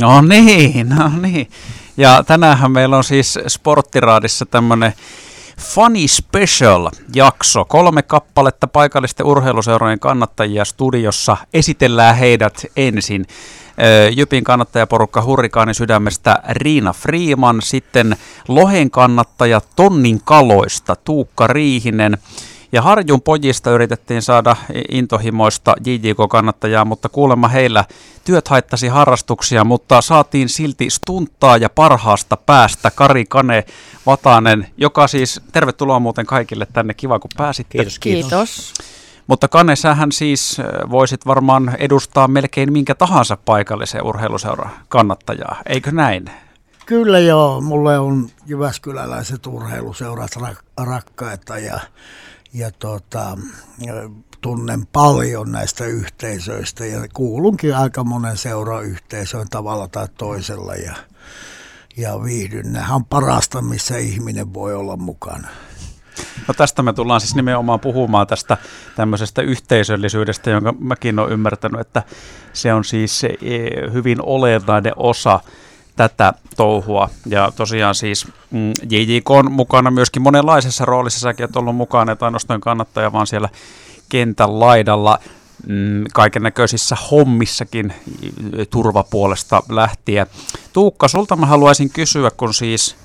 No niin, no niin. Ja tänäänhän meillä on siis Sporttiraadissa tämmöinen Funny Special-jakso. Kolme kappaletta paikallisten urheiluseurojen kannattajia studiossa. Esitellään heidät ensin. Jypin kannattajaporukka Hurrikaanin sydämestä Riina Freeman, sitten Lohen kannattaja Tonnin kaloista Tuukka Riihinen, ja Harjun pojista yritettiin saada intohimoista JJK-kannattajaa, mutta kuulemma heillä työt haittasi harrastuksia, mutta saatiin silti stunttaa ja parhaasta päästä Kari Kane Vatanen, joka siis, tervetuloa muuten kaikille tänne, kiva kun pääsitte. Kiitos, kiitos. kiitos. Mutta Kane, sähän siis voisit varmaan edustaa melkein minkä tahansa paikallisen urheiluseuran kannattajaa, eikö näin? Kyllä joo, mulle on Jyväskyläläiset urheiluseurat rak- rakkaita ja ja tota, tunnen paljon näistä yhteisöistä ja kuulunkin aika monen seurayhteisöön tavalla tai toisella ja, ja viihdyn. Nehän on parasta, missä ihminen voi olla mukana. No tästä me tullaan siis nimenomaan puhumaan tästä tämmöisestä yhteisöllisyydestä, jonka mäkin olen ymmärtänyt, että se on siis e, hyvin olennainen osa tätä touhua. Ja tosiaan siis mm, JJK on mukana myöskin monenlaisessa roolissa. Säkin olet ollut mukana, että ainoastaan kannattaja, vaan siellä kentän laidalla mm, kaiken näköisissä hommissakin turvapuolesta lähtien. Tuukka, sulta mä haluaisin kysyä, kun siis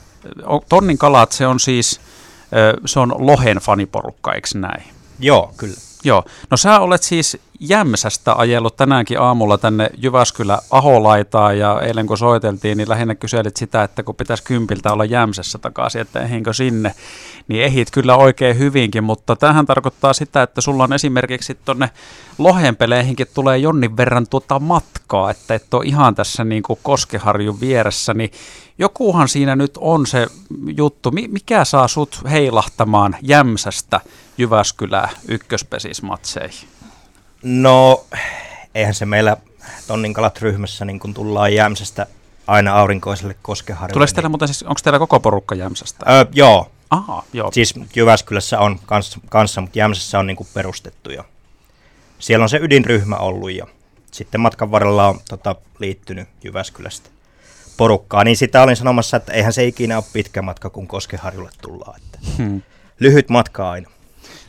Tonnin kalat, se on siis se on Lohen faniporukka, eikö näin? Joo, kyllä. Joo. No sä olet siis Jämsästä ajellut tänäänkin aamulla tänne Jyväskylä Aholaitaa ja eilen kun soiteltiin, niin lähinnä kyselit sitä, että kun pitäisi kympiltä olla Jämsässä takaisin, että ehinkö sinne, niin ehit kyllä oikein hyvinkin, mutta tähän tarkoittaa sitä, että sulla on esimerkiksi tuonne lohenpeleihinkin tulee jonnin verran tuota matkaa, että et ole ihan tässä niin kuin Koskeharjun vieressä, niin jokuhan siinä nyt on se juttu. Mikä saa sut heilahtamaan Jämsästä Jyväskylää ykköspesismatseihin? No, eihän se meillä Tonninkalat ryhmässä niin kun tullaan Jämsästä aina aurinkoiselle Koskeharjulle. Tulee teillä niin... muuten siis, onko teillä koko porukka Jämsästä? Öö, joo. Aha, joo. Siis Jyväskylässä on kanssa, kanssa mutta Jämsässä on niin perustettu jo. Siellä on se ydinryhmä ollut ja sitten matkan varrella on tota, liittynyt Jyväskylästä porukkaa. Niin sitä olin sanomassa, että eihän se ikinä ole pitkä matka, kun Koskeharjulle tullaan. Että hmm. Lyhyt matka aina.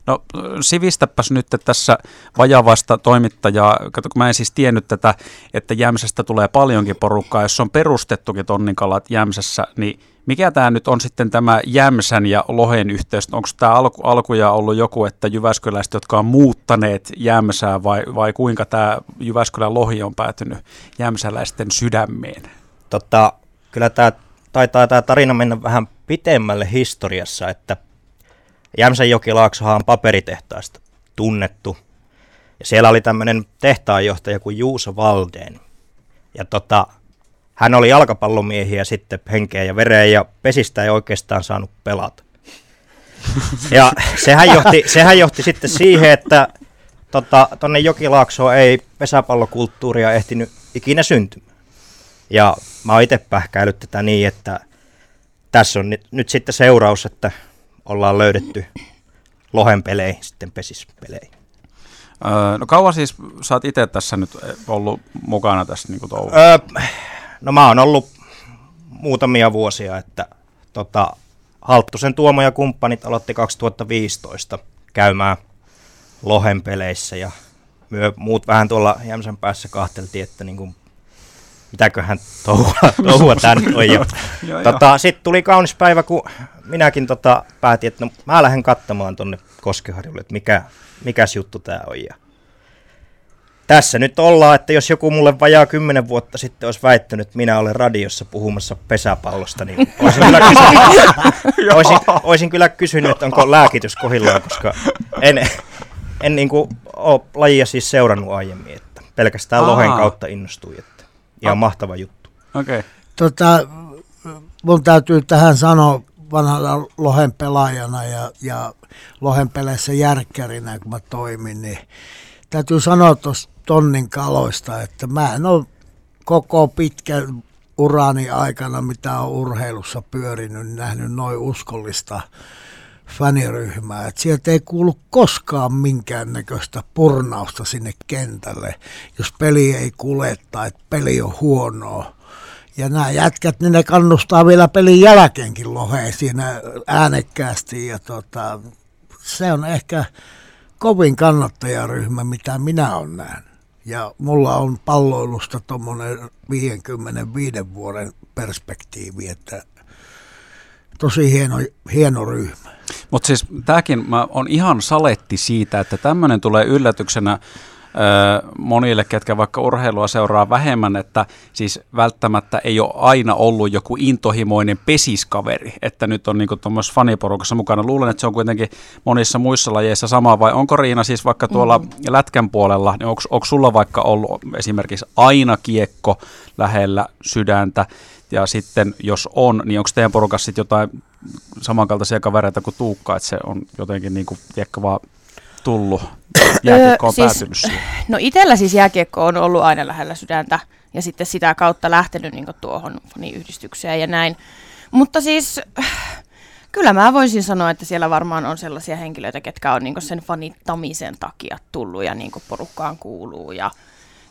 No sivistäpäs nyt tässä vajavasta toimittajaa. Kato, kun mä en siis tiennyt tätä, että Jämsästä tulee paljonkin porukkaa. Jos on perustettukin tonnikalat Jämsässä, niin mikä tämä nyt on sitten tämä Jämsän ja Lohen yhteys? Onko tämä alku, alkuja ollut joku, että Jyväskyläiset, jotka on muuttaneet Jämsää vai, vai kuinka tämä Jyväskylän Lohi on päätynyt jämsäläisten sydämeen? Tota, kyllä tämä taitaa tämä tarina mennä vähän pitemmälle historiassa, että Jämsän jokilaaksohan on paperitehtaasta tunnettu. Ja siellä oli tämmöinen tehtaanjohtaja kuin Juuso Valdeen. Ja tota, hän oli jalkapallomiehiä sitten henkeä ja vereä ja pesistä ei oikeastaan saanut pelata. Ja sehän johti, sehän johti sitten siihen, että tota, tonne Jokilaaksoon ei pesäpallokulttuuria ehtinyt ikinä syntymään. Ja mä oon itse pähkäillyt tätä niin, että tässä on nyt, nyt sitten seuraus, että ollaan löydetty lohen peleihin, sitten pesispeleihin. Öö, no kauan siis sä oot itse tässä nyt ollut mukana tässä niin öö, No mä oon ollut muutamia vuosia, että tota, Halttusen Tuomo ja kumppanit aloitti 2015 käymään lohen peleissä ja myö, muut vähän tuolla Jämsän päässä kahteltiin, että niin kuin, mitäköhän touhua, touhua tämä nyt on. tota, Sitten tuli kaunis päivä, kun minäkin tota, päätin, että no, mä lähden katsomaan tuonne Koskeharjulle, että mikä, mikäs juttu tämä on. Ja tässä nyt ollaan, että jos joku mulle vajaa kymmenen vuotta sitten olisi väittänyt, että minä olen radiossa puhumassa pesäpallosta, niin olisin kyllä kysynyt, olisin, olisin kyllä kysynyt että onko lääkitys kohillaan, koska en, en niin kuin ole lajia siis seurannut aiemmin, että pelkästään Aa. lohen kautta innostui, että ihan ah. mahtava juttu. Okay. Tota, mun täytyy tähän sanoa vanhana lohen pelaajana ja, ja lohen peleissä järkkärinä, kun mä toimin, niin täytyy sanoa tuosta tonnin kaloista, että mä en ole koko pitkän urani aikana, mitä on urheilussa pyörinyt, nähnyt noin uskollista faniryhmää. Et sieltä ei kuulu koskaan minkäännäköistä purnausta sinne kentälle, jos peli ei kulje tai peli on huonoa Ja nämä jätkät, niin ne kannustaa vielä pelin jälkeenkin loheen siinä äänekkäästi. Ja tota, se on ehkä kovin kannattajaryhmä, mitä minä olen nähnyt. Ja mulla on palloilusta tuommoinen 55 vuoden perspektiivi, että tosi hieno, hieno ryhmä. Mutta siis tämäkin on ihan saletti siitä, että tämmöinen tulee yllätyksenä monille, ketkä vaikka urheilua seuraa vähemmän, että siis välttämättä ei ole aina ollut joku intohimoinen pesiskaveri, että nyt on niinku tuommoisessa faniporukassa mukana. Luulen, että se on kuitenkin monissa muissa lajeissa sama, vai onko Riina siis vaikka tuolla mm. lätkän puolella, niin onko, onko sulla vaikka ollut esimerkiksi aina kiekko lähellä sydäntä, ja sitten jos on, niin onko teidän porukassa sitten jotain samankaltaisia kavereita kuin Tuukka, että se on jotenkin niin kuin, tiedätkö, vaan tullut jääkiekko on siis, päätynyt siihen? No itsellä siis jääkiekko on ollut aina lähellä sydäntä ja sitten sitä kautta lähtenyt niin tuohon faniyhdistykseen ja näin. Mutta siis kyllä mä voisin sanoa, että siellä varmaan on sellaisia henkilöitä, ketkä on niin sen fanittamisen takia tullut ja niin porukkaan kuuluu ja,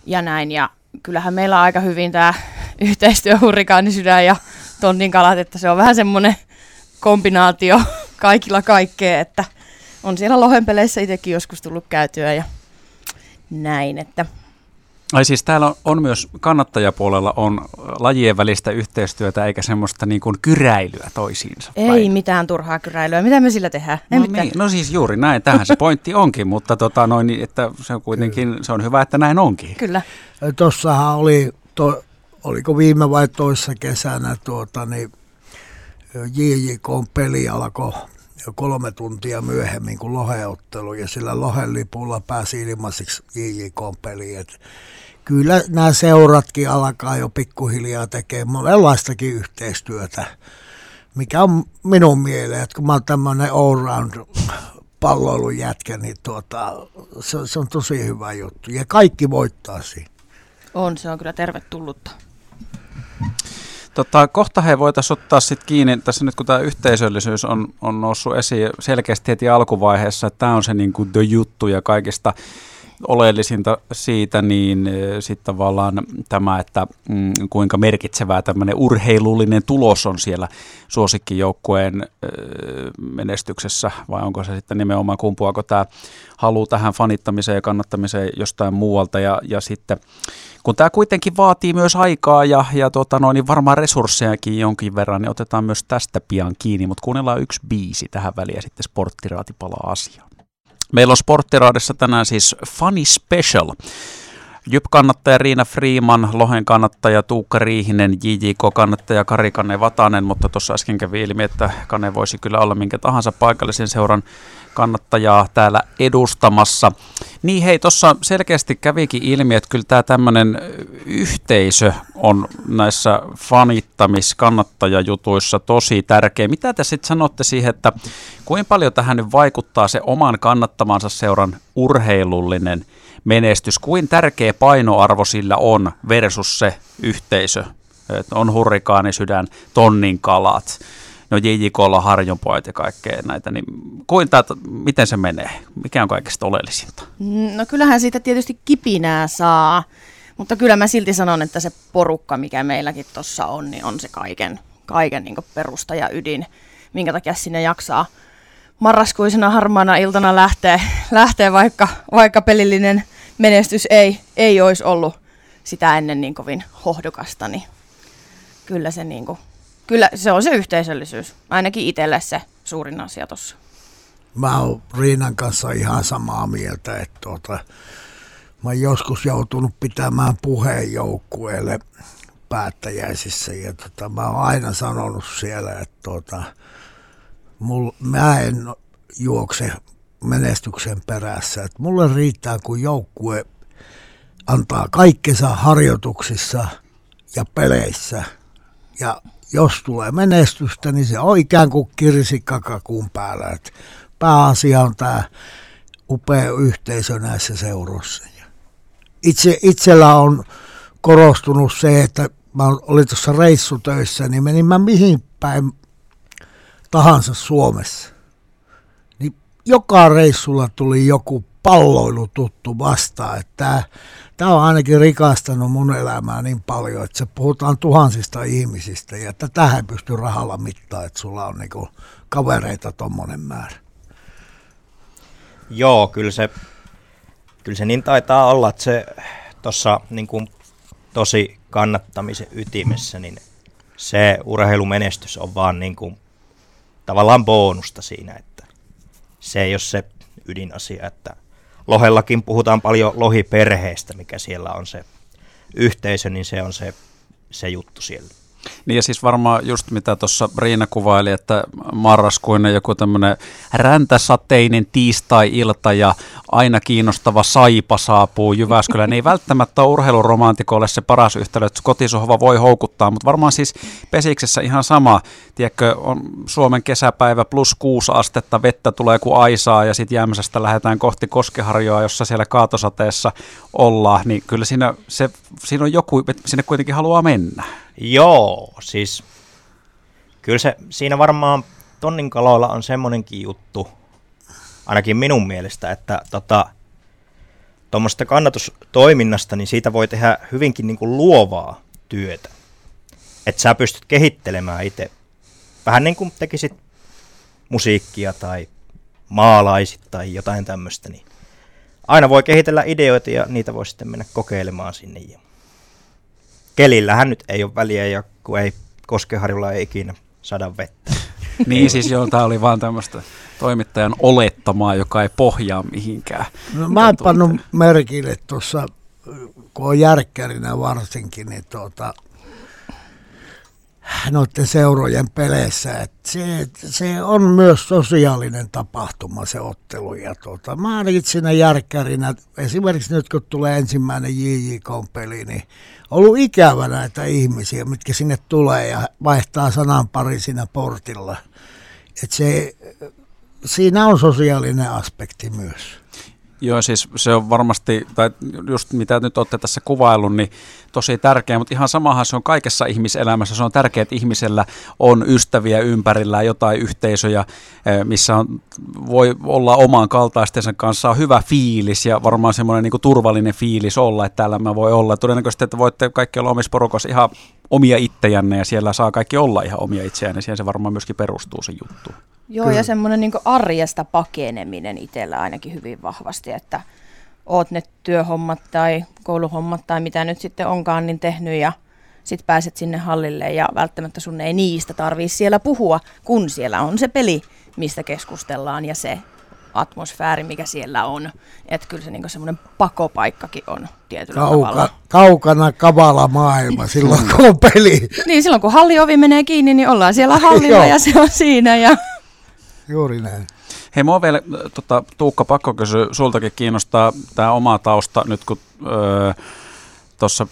ja näin. Ja kyllähän meillä on aika hyvin tämä yhteistyö hurrikaanisydän ja tonnin kalat, että se on vähän semmoinen kombinaatio kaikilla kaikkea, että on siellä lohenpeleissä itsekin joskus tullut käytyä ja näin, että Ai siis täällä on, on myös kannattajapuolella on lajien välistä yhteistyötä eikä semmoista niin kuin kyräilyä toisiinsa. Ei päin. mitään turhaa kyräilyä. Mitä me sillä tehdään? no, mitään. Niin. no siis juuri näin, tähän se pointti onkin, mutta tota noin, että se on kuitenkin se on hyvä, että näin onkin. Kyllä. Tuossahan oli, to, oliko viime vai toissa kesänä tuota, niin JJK peli alkoi kolme tuntia myöhemmin kuin loheottelu ja sillä lohen lipulla pääsi ilmaiseksi JJK-peliin. kyllä nämä seuratkin alkaa jo pikkuhiljaa tekemään monenlaistakin yhteistyötä, mikä on minun mieleen, että kun mä oon tämmöinen all-round palloilun jätkä, niin tuota, se, se, on tosi hyvä juttu. Ja kaikki voittaa siinä. On, se on kyllä tervetullutta. Tota, kohta he voitaisiin ottaa sitten kiinni, tässä nyt kun tämä yhteisöllisyys on, on noussut esiin selkeästi heti alkuvaiheessa, että tämä on se niin kuin the juttu ja kaikista oleellisinta siitä, niin sitten tavallaan tämä, että mm, kuinka merkitsevää tämmöinen urheilullinen tulos on siellä suosikkijoukkueen menestyksessä, vai onko se sitten nimenomaan kumpuako tämä halu tähän fanittamiseen ja kannattamiseen jostain muualta, ja, ja sitten kun tämä kuitenkin vaatii myös aikaa ja, ja tota noin, niin varmaan resurssejakin jonkin verran, niin otetaan myös tästä pian kiinni, mutta kuunnellaan yksi biisi tähän väliin ja sitten sporttiraati palaa asiaan. Meillä on Sporttiraadissa tänään siis Funny Special. Jyp-kannattaja Riina Freeman, Lohen kannattaja Tuukka Riihinen, JJK-kannattaja Kari Kanne Vatanen, mutta tuossa äsken kävi ilmi, että Kane voisi kyllä olla minkä tahansa paikallisen seuran kannattajaa täällä edustamassa. Niin hei, tuossa selkeästi kävikin ilmi, että kyllä tämä tämmöinen yhteisö on näissä fanittamis kannattajajutuissa tosi tärkeä. Mitä te sitten sanotte siihen, että kuinka paljon tähän nyt vaikuttaa se oman kannattamansa seuran urheilullinen menestys? Kuin tärkeä painoarvo sillä on versus se yhteisö? Että on hurrikaanisydän, tonnin kalat no JJKlla harjonpojat ja kaikkea näitä, niin kuinka, miten se menee? Mikä on kaikesta oleellisinta? No kyllähän siitä tietysti kipinää saa, mutta kyllä mä silti sanon, että se porukka, mikä meilläkin tuossa on, niin on se kaiken, kaiken niin perusta ja ydin, minkä takia sinne jaksaa marraskuisena harmaana iltana lähtee, lähtee vaikka, vaikka pelillinen menestys ei, ei olisi ollut sitä ennen niin kovin hohdokasta, niin kyllä se niin kuin kyllä se on se yhteisöllisyys. Ainakin itselle se suurin asia tuossa. Mä oon Riinan kanssa ihan samaa mieltä, että tuota, mä oon joskus joutunut pitämään puheen joukkueelle päättäjäisissä ja tota, mä oon aina sanonut siellä, että tuota, mul, mä en juokse menestyksen perässä. Että mulle riittää, kun joukkue antaa kaikkensa harjoituksissa ja peleissä ja jos tulee menestystä, niin se on ikään kuin kirsikka kakun päällä. Et pääasia on tämä upea yhteisö näissä seuroissa. Itse, itsellä on korostunut se, että mä olin tuossa reissutöissä, niin menin mä mihin päin tahansa Suomessa. Niin joka reissulla tuli joku palloilututtu vastaan. Että tämä on ainakin rikastanut mun elämää niin paljon, että se puhutaan tuhansista ihmisistä ja tähän ei pysty rahalla mittaan, että sulla on niinku kavereita tuommoinen määrä. Joo, kyllä se, kyllä se niin taitaa olla, että se tuossa niin tosi kannattamisen ytimessä, niin se urheilumenestys on vaan niin kuin, tavallaan bonusta siinä, että se ei ole se ydinasia, että Lohellakin puhutaan paljon lohiperheestä, mikä siellä on se yhteisö, niin se on se, se juttu siellä. Niin ja siis varmaan just mitä tuossa Riina kuvaili, että marraskuinen joku tämmöinen räntäsateinen tiistai-ilta ja aina kiinnostava saipa saapuu Jyväskylään. Ei välttämättä ole urheiluromantikolle se paras yhtälö, että kotisohva voi houkuttaa, mutta varmaan siis Pesiksessä ihan sama. Tiedätkö, on Suomen kesäpäivä plus kuusi astetta, vettä tulee kuin aisaa ja sitten Jämsästä lähdetään kohti Koskeharjoa, jossa siellä kaatosateessa ollaan. Niin kyllä siinä, se, siinä on joku, sinne kuitenkin haluaa mennä. Joo, siis kyllä se siinä varmaan tonnin kaloilla on semmoinenkin juttu, ainakin minun mielestä, että tota, tuommoista kannatustoiminnasta, niin siitä voi tehdä hyvinkin niin kuin luovaa työtä. Että sä pystyt kehittelemään itse. Vähän niin kuin tekisit musiikkia tai maalaisit tai jotain tämmöistä, niin aina voi kehitellä ideoita ja niitä voi sitten mennä kokeilemaan sinne. Ja kelillähän nyt ei ole väliä, ja kun ei Koskeharjulla ei ikinä saada vettä. Niin siis joo, tämä oli vaan tämmöistä toimittajan olettamaa, joka ei pohjaa mihinkään. No, mä oon pannut merkille tuossa, kun on järkkärinä varsinkin, niin tuota, noiden seurojen peleissä. että se, se, on myös sosiaalinen tapahtuma se ottelu. Ja tuota, mä ainakin siinä järkkärinä, esimerkiksi nyt kun tulee ensimmäinen JJK-peli, niin ollut ikävä näitä ihmisiä, mitkä sinne tulee ja vaihtaa sanan pari siinä portilla. Et se, siinä on sosiaalinen aspekti myös. Joo, siis se on varmasti, tai just mitä nyt olette tässä kuvaillut, niin tosi tärkeä, mutta ihan samahan se on kaikessa ihmiselämässä. Se on tärkeää, että ihmisellä on ystäviä ympärillä, jotain yhteisöjä, eh, missä on, voi olla oman kaltaistensa kanssa on hyvä fiilis ja varmaan semmoinen niin turvallinen fiilis olla, että täällä mä voi olla. Todennäköisesti, että voitte kaikki olla omissa porukassa ihan omia ittejänne ja siellä saa kaikki olla ihan omia itseään ja siihen se varmaan myöskin perustuu se juttu. Joo, Kyllä. ja semmoinen niin arjesta pakeneminen itsellä ainakin hyvin vahvasti, että oot ne työhommat tai kouluhommat tai mitä nyt sitten onkaan niin tehnyt ja sitten pääset sinne hallille ja välttämättä sun ei niistä tarvii siellä puhua, kun siellä on se peli, mistä keskustellaan ja se atmosfääri, mikä siellä on. Että kyllä se niinku semmoinen pakopaikkakin on tietyllä Kauka, tavalla. Kaukana kavala maailma silloin, kun on peli. Niin, silloin kun halliovi menee kiinni, niin ollaan siellä hallilla ja se on siinä. Ja... Juuri näin. Hei, mua vielä, tota, Tuukka, pakko kysyä, sultakin kiinnostaa tämä oma tausta nyt, kun öö, tuossa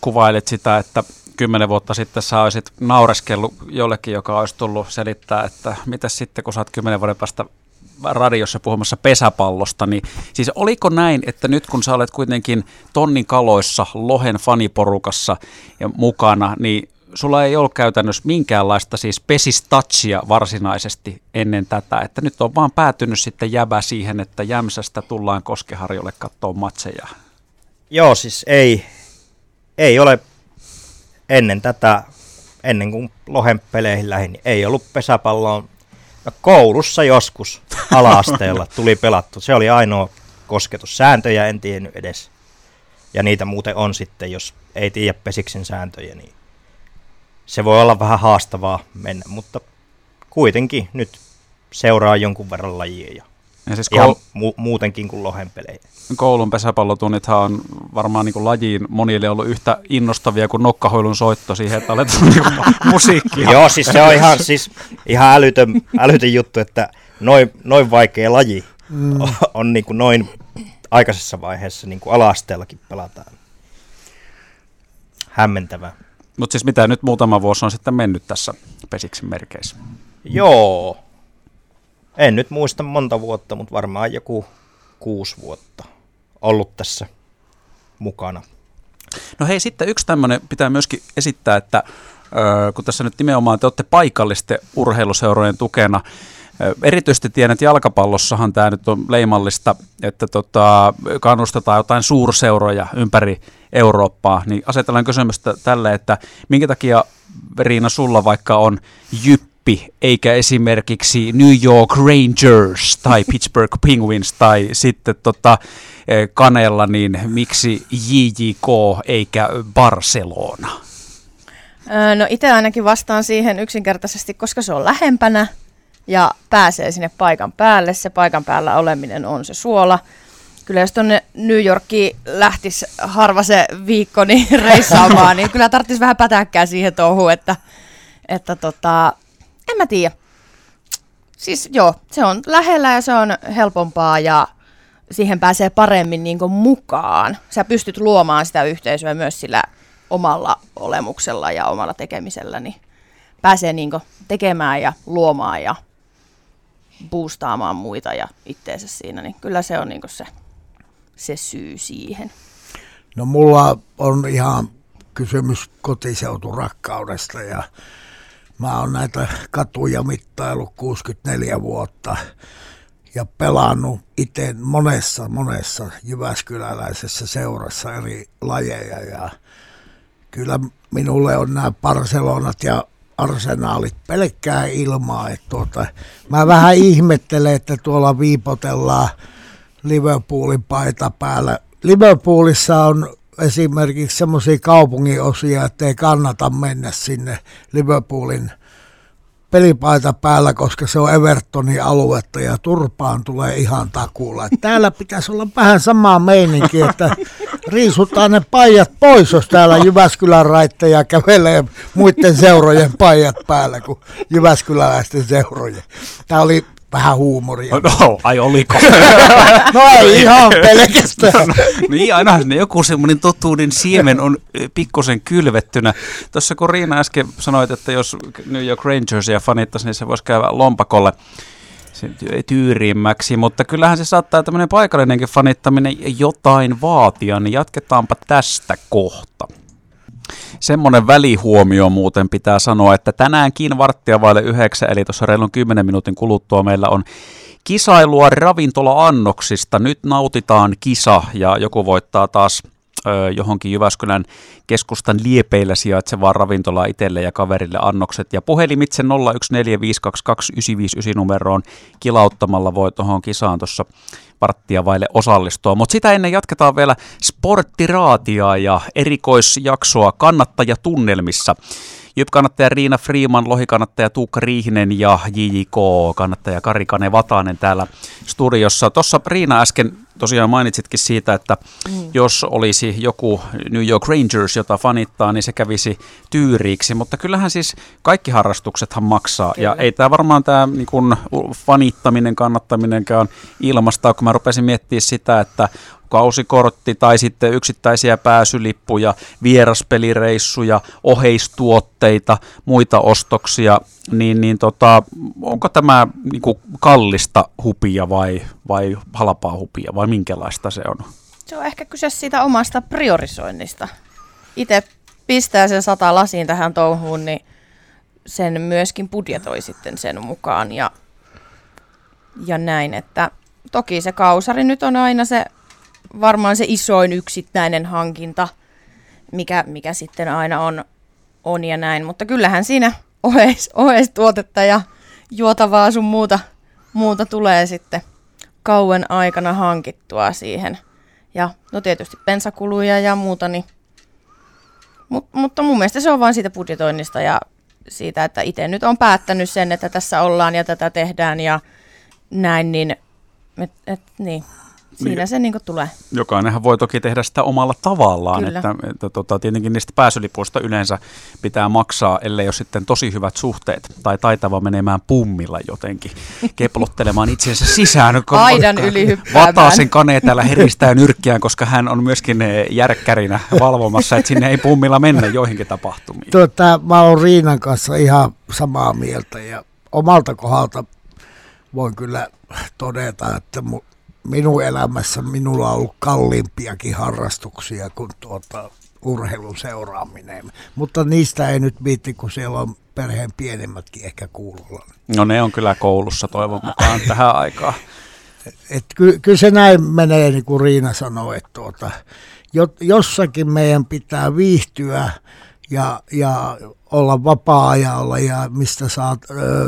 kuvailit sitä, että kymmenen vuotta sitten sä olisit naureskellut jollekin, joka olisi tullut selittää, että mitä sitten, kun sä oot kymmenen vuoden päästä radiossa puhumassa pesäpallosta, niin siis oliko näin, että nyt kun sä olet kuitenkin tonnin kaloissa Lohen faniporukassa ja mukana, niin sulla ei ollut käytännössä minkäänlaista siis pesistouchia varsinaisesti ennen tätä, että nyt on vaan päätynyt sitten jäbä siihen, että Jämsästä tullaan Koskeharjolle katsoa matseja. Joo, siis ei, ei ole ennen tätä, ennen kuin Lohen peleihin lähin, niin ei ollut pesäpalloa. No, koulussa joskus alaasteella tuli pelattu. Se oli ainoa kosketus. Sääntöjä en tiennyt edes. Ja niitä muuten on sitten, jos ei tiedä pesiksen sääntöjä, niin se voi olla vähän haastavaa mennä, mutta kuitenkin nyt seuraa jonkun verran lajia ja, ja siis ihan koul- mu- muutenkin kuin lohen pelejä. Koulun pesäpallotunnithan on varmaan niin kuin lajiin monille ollut yhtä innostavia kuin nokkahoilun soitto siihen, että aletaan niin musiikkia. Joo, siis se on ihan, siis ihan älytön, älytön juttu, että noin, noin vaikea laji mm. on, niin kuin noin aikaisessa vaiheessa niin kuin ala-asteellakin pelataan. Hämmentävää. Mutta siis mitä nyt muutama vuosi on sitten mennyt tässä Pesiksen merkeissä? Joo. En nyt muista monta vuotta, mutta varmaan joku kuusi vuotta ollut tässä mukana. No hei, sitten yksi tämmöinen pitää myöskin esittää, että kun tässä nyt nimenomaan te olette paikallisten urheiluseurojen tukena, Erityisesti tiedän, että jalkapallossahan tämä nyt on leimallista, että tota, kannustetaan jotain suurseuroja ympäri Eurooppaa, niin asetellaan kysymystä tälle, että minkä takia Riina sulla vaikka on jyppi, eikä esimerkiksi New York Rangers tai Pittsburgh Penguins tai sitten tota, Kanella, niin miksi JJK eikä Barcelona? No itse ainakin vastaan siihen yksinkertaisesti, koska se on lähempänä ja pääsee sinne paikan päälle. Se paikan päällä oleminen on se suola. Kyllä jos tuonne New Yorkiin lähtisi harva se viikko niin reissaamaan, niin kyllä tarvitsisi vähän pätäkkää siihen touhuun, että, että tota, en mä tiedä. Siis joo, se on lähellä ja se on helpompaa ja siihen pääsee paremmin niin mukaan. Sä pystyt luomaan sitä yhteisöä myös sillä omalla olemuksella ja omalla tekemisellä, niin pääsee niin tekemään ja luomaan ja boostaamaan muita ja itteensä siinä, niin kyllä se on niin se, se syy siihen. No mulla on ihan kysymys kotiseuturakkaudesta ja mä oon näitä katuja mittailu 64 vuotta ja pelannut itse monessa, monessa Jyväskyläläisessä seurassa eri lajeja ja kyllä minulle on nämä Barcelonat ja arsenaalit pelkkää ilmaa. Että tuota, mä vähän ihmettelen, että tuolla viipotellaan Liverpoolin paita päällä. Liverpoolissa on esimerkiksi semmoisia kaupunginosia, että ei kannata mennä sinne Liverpoolin – pelipaita päällä, koska se on Evertonin aluetta ja turpaan tulee ihan takuulla. Täällä pitäisi olla vähän samaa meininki, että riisutaan ne pajat pois, jos täällä Jyväskylän raitteja kävelee muiden seurojen pajat päällä kuin Jyväskyläläisten seurojen. Tämä oli vähän huumoria. No, ai oliko? no ei ihan pelkästään. No, niin, aina ne joku semmoinen totuuden siemen on pikkusen kylvettynä. Tuossa kun Riina äsken sanoit, että jos New York Rangersia fanittaisi, niin se voisi käydä lompakolle tyyriimmäksi, mutta kyllähän se saattaa tämmöinen paikallinenkin fanittaminen jotain vaatia, niin jatketaanpa tästä kohta. Semmoinen välihuomio muuten pitää sanoa, että tänäänkin varttia vaille yhdeksän, eli tuossa reilun 10 minuutin kuluttua meillä on kisailua ravintola-annoksista. Nyt nautitaan kisa ja joku voittaa taas johonkin Jyväskylän keskustan liepeillä sijaitsevaan ravintolaan itselle ja kaverille annokset. Ja puhelimitse 0145229959 numeroon kilauttamalla voi tuohon kisaan tuossa varttia vaille osallistua. Mutta sitä ennen jatketaan vielä sporttiraatia ja erikoisjaksoa kannattajatunnelmissa. Jyp-kannattaja Riina Freeman, Lohi-kannattaja Tuukka Riihinen ja JJK-kannattaja Kari Kane Vatanen täällä studiossa. Tuossa Riina äsken tosiaan mainitsitkin siitä, että mm. jos olisi joku New York Rangers, jota fanittaa, niin se kävisi tyyriiksi. Mutta kyllähän siis kaikki harrastuksethan maksaa. Kyllä. Ja ei tämä varmaan tämä niin kun, fanittaminen, kannattaminenkaan ilmasta, kun mä rupesin miettimään sitä, että kausikortti tai sitten yksittäisiä pääsylippuja, vieraspelireissuja, oheistuotteita, muita ostoksia, niin, niin tota, onko tämä niin kuin kallista hupia vai, vai halpaa hupia vai minkälaista se on? Se on ehkä kyse siitä omasta priorisoinnista. Itse pistää sen sata lasiin tähän touhuun, niin sen myöskin budjetoi sitten sen mukaan ja, ja näin, että toki se kausari nyt on aina se varmaan se isoin yksittäinen hankinta, mikä, mikä sitten aina on, on ja näin. Mutta kyllähän siinä oheis, oheistuotetta ja juotavaa sun muuta, muuta tulee sitten kauan aikana hankittua siihen. Ja no tietysti pensakuluja ja muuta, niin, Mut, mutta mun mielestä se on vain siitä budjetoinnista ja siitä, että itse nyt on päättänyt sen, että tässä ollaan ja tätä tehdään ja näin, niin, et, et, niin Siinä niin, se niin tulee. Jokainenhan voi toki tehdä sitä omalla tavallaan, Kyllä. että, että tota, tietenkin niistä pääsylipuista yleensä pitää maksaa, ellei ole sitten tosi hyvät suhteet tai taitava menemään pummilla jotenkin, keplottelemaan itsensä sisään. Aidan yli Vataa sen kaneen täällä heristää nyrkkiään, koska hän on myöskin eh, järkkärinä valvomassa, että sinne ei pummilla mennä joihinkin tapahtumiin. Tota, mä oon Riinan kanssa ihan samaa mieltä ja omalta kohdalta voin kyllä todeta, että minun elämässä minulla on ollut kalliimpiakin harrastuksia kuin tuota, urheilun seuraaminen. Mutta niistä ei nyt viitti, kun siellä on perheen pienimmätkin ehkä kuulolla. No ne on kyllä koulussa toivon mukaan tähän aikaan. Et ky, kyllä se näin menee, niin kuin Riina sanoi, että tuota, jossakin meidän pitää viihtyä ja, ja olla vapaa-ajalla ja mistä saat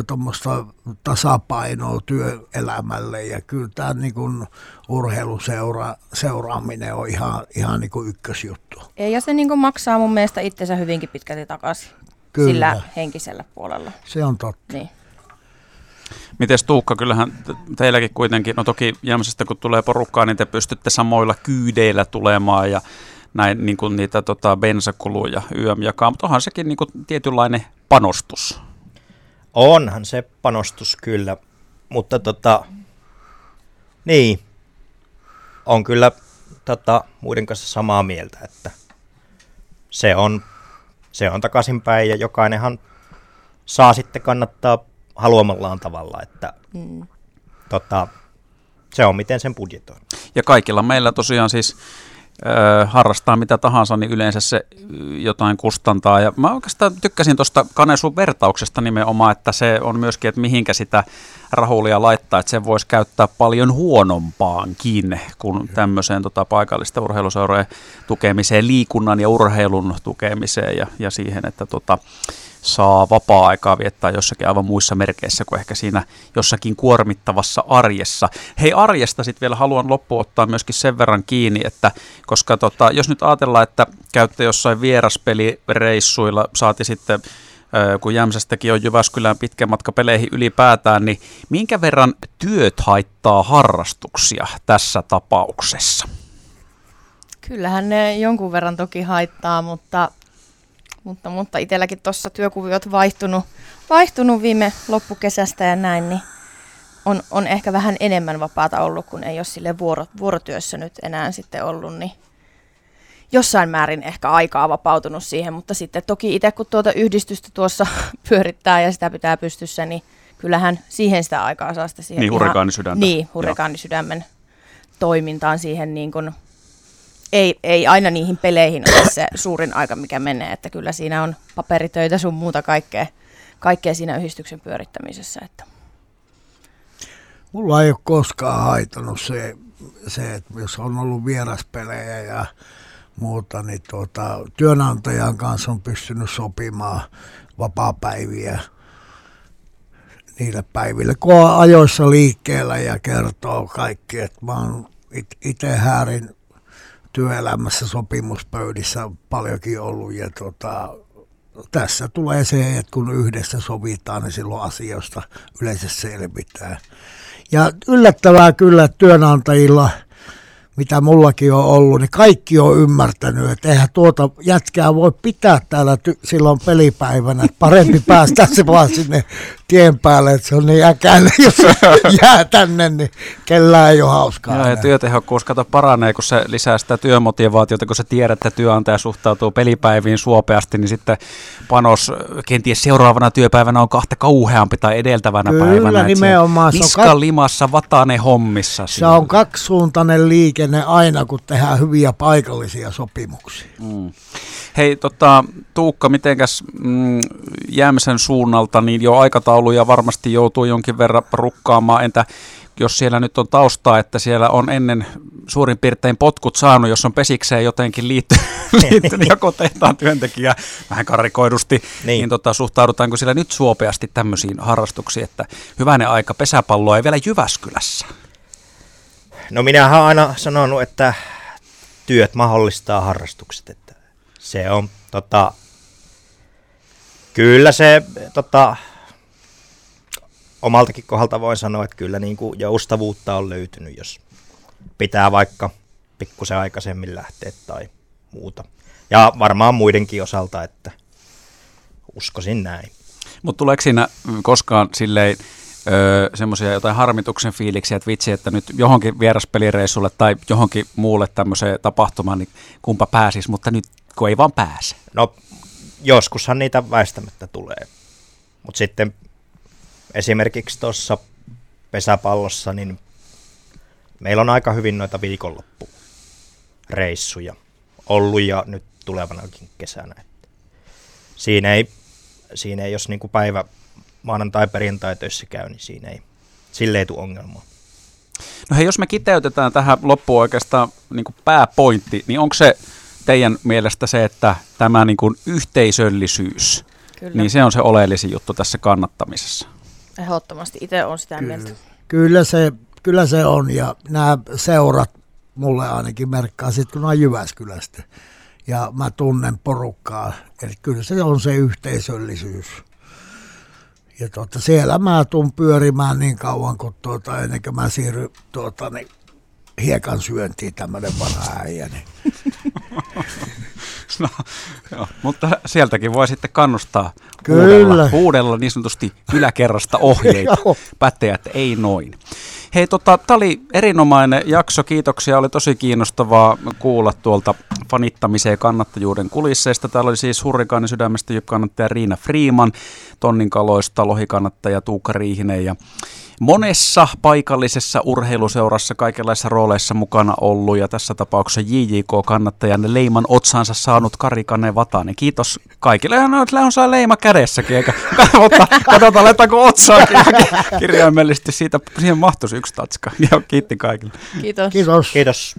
tuommoista tasapainoa työelämälle. Ja kyllä tämä niin urheiluseura, seuraaminen on ihan, ihan niin kuin ykkösjuttu. Ja, ja se niin kuin maksaa mun mielestä itsensä hyvinkin pitkälti takaisin kyllä. sillä henkisellä puolella. Se on totta. Niin. Miten Tuukka, kyllähän teilläkin kuitenkin, no toki Jämsästä kun tulee porukkaa, niin te pystytte samoilla kyydeillä tulemaan ja näin niin kuin niitä tota, bensakuluja YM jakaa, mutta onhan sekin niin kuin tietynlainen panostus. Onhan se panostus kyllä, mutta tota, niin, on kyllä tota, muiden kanssa samaa mieltä, että se on, se on takaisinpäin ja jokainenhan saa sitten kannattaa haluamallaan tavalla, että mm. tota, se on miten sen budjetoi. Ja kaikilla meillä tosiaan siis harrastaa mitä tahansa, niin yleensä se jotain kustantaa. Ja mä oikeastaan tykkäsin tuosta Kanesun vertauksesta nimenomaan, että se on myöskin, että mihinkä sitä rahulia laittaa, että sen voisi käyttää paljon huonompaankin kuin tämmöiseen tota, paikallisten urheiluseurojen tukemiseen, liikunnan ja urheilun tukemiseen ja, ja siihen, että tota, saa vapaa-aikaa viettää jossakin aivan muissa merkeissä kuin ehkä siinä jossakin kuormittavassa arjessa. Hei arjesta sitten vielä haluan loppuun ottaa myöskin sen verran kiinni, että koska tota, jos nyt ajatellaan, että käytte jossain vieraspelireissuilla, saati sitten kun Jämsästäkin on Jyväskylään pitkä matka peleihin ylipäätään, niin minkä verran työt haittaa harrastuksia tässä tapauksessa? Kyllähän ne jonkun verran toki haittaa, mutta mutta, mutta itselläkin tuossa työkuviot vaihtunut, vaihtunut viime loppukesästä ja näin, niin on, on ehkä vähän enemmän vapaata ollut, kun ei ole sille vuoro, vuorotyössä nyt enää sitten ollut, niin jossain määrin ehkä aikaa vapautunut siihen, mutta sitten toki itse kun tuota yhdistystä tuossa pyörittää ja sitä pitää pystyssä, niin kyllähän siihen sitä aikaa saa sitä siihen. Niin, hurrikaanisydäntä. Niin, hurrikaanisydämen toimintaan siihen niin kuin ei, ei aina niihin peleihin ole se suurin aika, mikä menee, että kyllä siinä on paperitöitä sun muuta kaikkea, kaikkea siinä yhdistyksen pyörittämisessä. Että. Mulla ei ole koskaan haitannut se, se että jos on ollut vieraspelejä ja muuta, niin tuota, työnantajan kanssa on pystynyt sopimaan vapaapäiviä niille päiville, kun on ajoissa liikkeellä ja kertoo kaikki, että mä oon itse häärin työelämässä sopimuspöydissä paljonkin ollut ja tota, tässä tulee se, että kun yhdessä sovitaan, niin silloin asioista yleensä selvitään. Ja yllättävää kyllä, että työnantajilla – mitä mullakin on ollut, niin kaikki on ymmärtänyt, että eihän tuota jätkää voi pitää täällä ty- silloin pelipäivänä, parempi päästä se vaan sinne tien päälle, että se on niin äkäinen, jos jää tänne, niin kellään ei ole hauskaa. Joo, ja työtehokkuus kato paranee, kun se lisää sitä työmotivaatiota, kun se tiedät, että työnantaja suhtautuu pelipäiviin suopeasti, niin sitten panos kenties seuraavana työpäivänä on kahta kauheampi tai edeltävänä Kyllä, päivänä. Kyllä, nimenomaan. Se on ka- limassa, vatane hommissa. Se siinä. on kaksisuuntainen liikenne aina, kun tehdään hyviä paikallisia sopimuksia. Mm. Hei, tota, Tuukka, mitenkäs mm, Jämsen suunnalta, niin jo aikatauluja varmasti joutuu jonkin verran rukkaamaan. Entä jos siellä nyt on taustaa, että siellä on ennen suurin piirtein potkut saanut, jos on pesikseen jotenkin liittynyt, liittynyt joko tehtaan työntekijä vähän karikoidusti, niin, niin tota, suhtaudutaanko siellä nyt suopeasti tämmöisiin harrastuksiin, että hyvänen aika pesäpalloa ei vielä Jyväskylässä? No minä olen aina sanonut, että työt mahdollistaa harrastukset, että se on tota, kyllä se tota, omaltakin kohdalta voin sanoa, että kyllä niin kuin joustavuutta on löytynyt, jos pitää vaikka pikkusen aikaisemmin lähteä tai muuta. Ja varmaan muidenkin osalta, että uskoisin näin. Mutta tuleeko siinä koskaan silleen öö, semmoisia jotain harmituksen fiiliksiä, että vitsi, että nyt johonkin vieraspelireissulle tai johonkin muulle tämmöiseen tapahtumaan, niin kumpa pääsisi, mutta nyt kun ei vaan pääse. No joskushan niitä väistämättä tulee. Mutta sitten esimerkiksi tuossa pesäpallossa, niin meillä on aika hyvin noita viikonloppureissuja ollut ja nyt tulevanakin kesänä. Että siinä ei, siinä ei jos niin kuin päivä maanantai perjantai töissä käy, niin siinä ei, sille ei tule ongelmaa. No hei, jos me kiteytetään tähän loppuun oikeastaan niin kuin pääpointti, niin onko se teidän mielestä se, että tämä niin kuin yhteisöllisyys, Kyllä. niin se on se oleellisin juttu tässä kannattamisessa? Ehdottomasti, itse on sitä Kyllä. mieltä. Kyllä se, kyllä se on ja nämä seurat mulle ainakin merkkaa sitten, kun on Jyväskylästä ja mä tunnen porukkaa. Eli kyllä se on se yhteisöllisyys. Ja tuota, siellä mä tuun pyörimään niin kauan, kun tuota, ennen kuin mä siirryn tuota, niin hiekan syöntiin tämmöinen vanha äijä. Niin. No, joo, mutta sieltäkin voi sitten kannustaa Kyllä. Uudella, uudella niin sanotusti yläkerrasta ohjeita. Pätee, että ei noin. Hei, tota, tämä oli erinomainen jakso. Kiitoksia. Oli tosi kiinnostavaa kuulla tuolta fanittamisen ja kannattajuuden kulisseista. Täällä oli siis Hurrikaanin sydämestä kannattaja Riina Freeman, Tonnin kaloista lohikannattaja Tuukka Riihinen ja monessa paikallisessa urheiluseurassa kaikenlaisissa rooleissa mukana ollut ja tässä tapauksessa JJK-kannattajan leiman otsaansa saanut Kari Kane Vatanen. Kiitos kaikille. Ja no, on saa leima kädessäkin, eikä katsotaan, katsotaan laitetaanko otsaan kirjaimellisesti siitä, siihen mahtuisi yksi tatska. Joo, kiitti kaikille. Kiitos. Kiitos. Kiitos.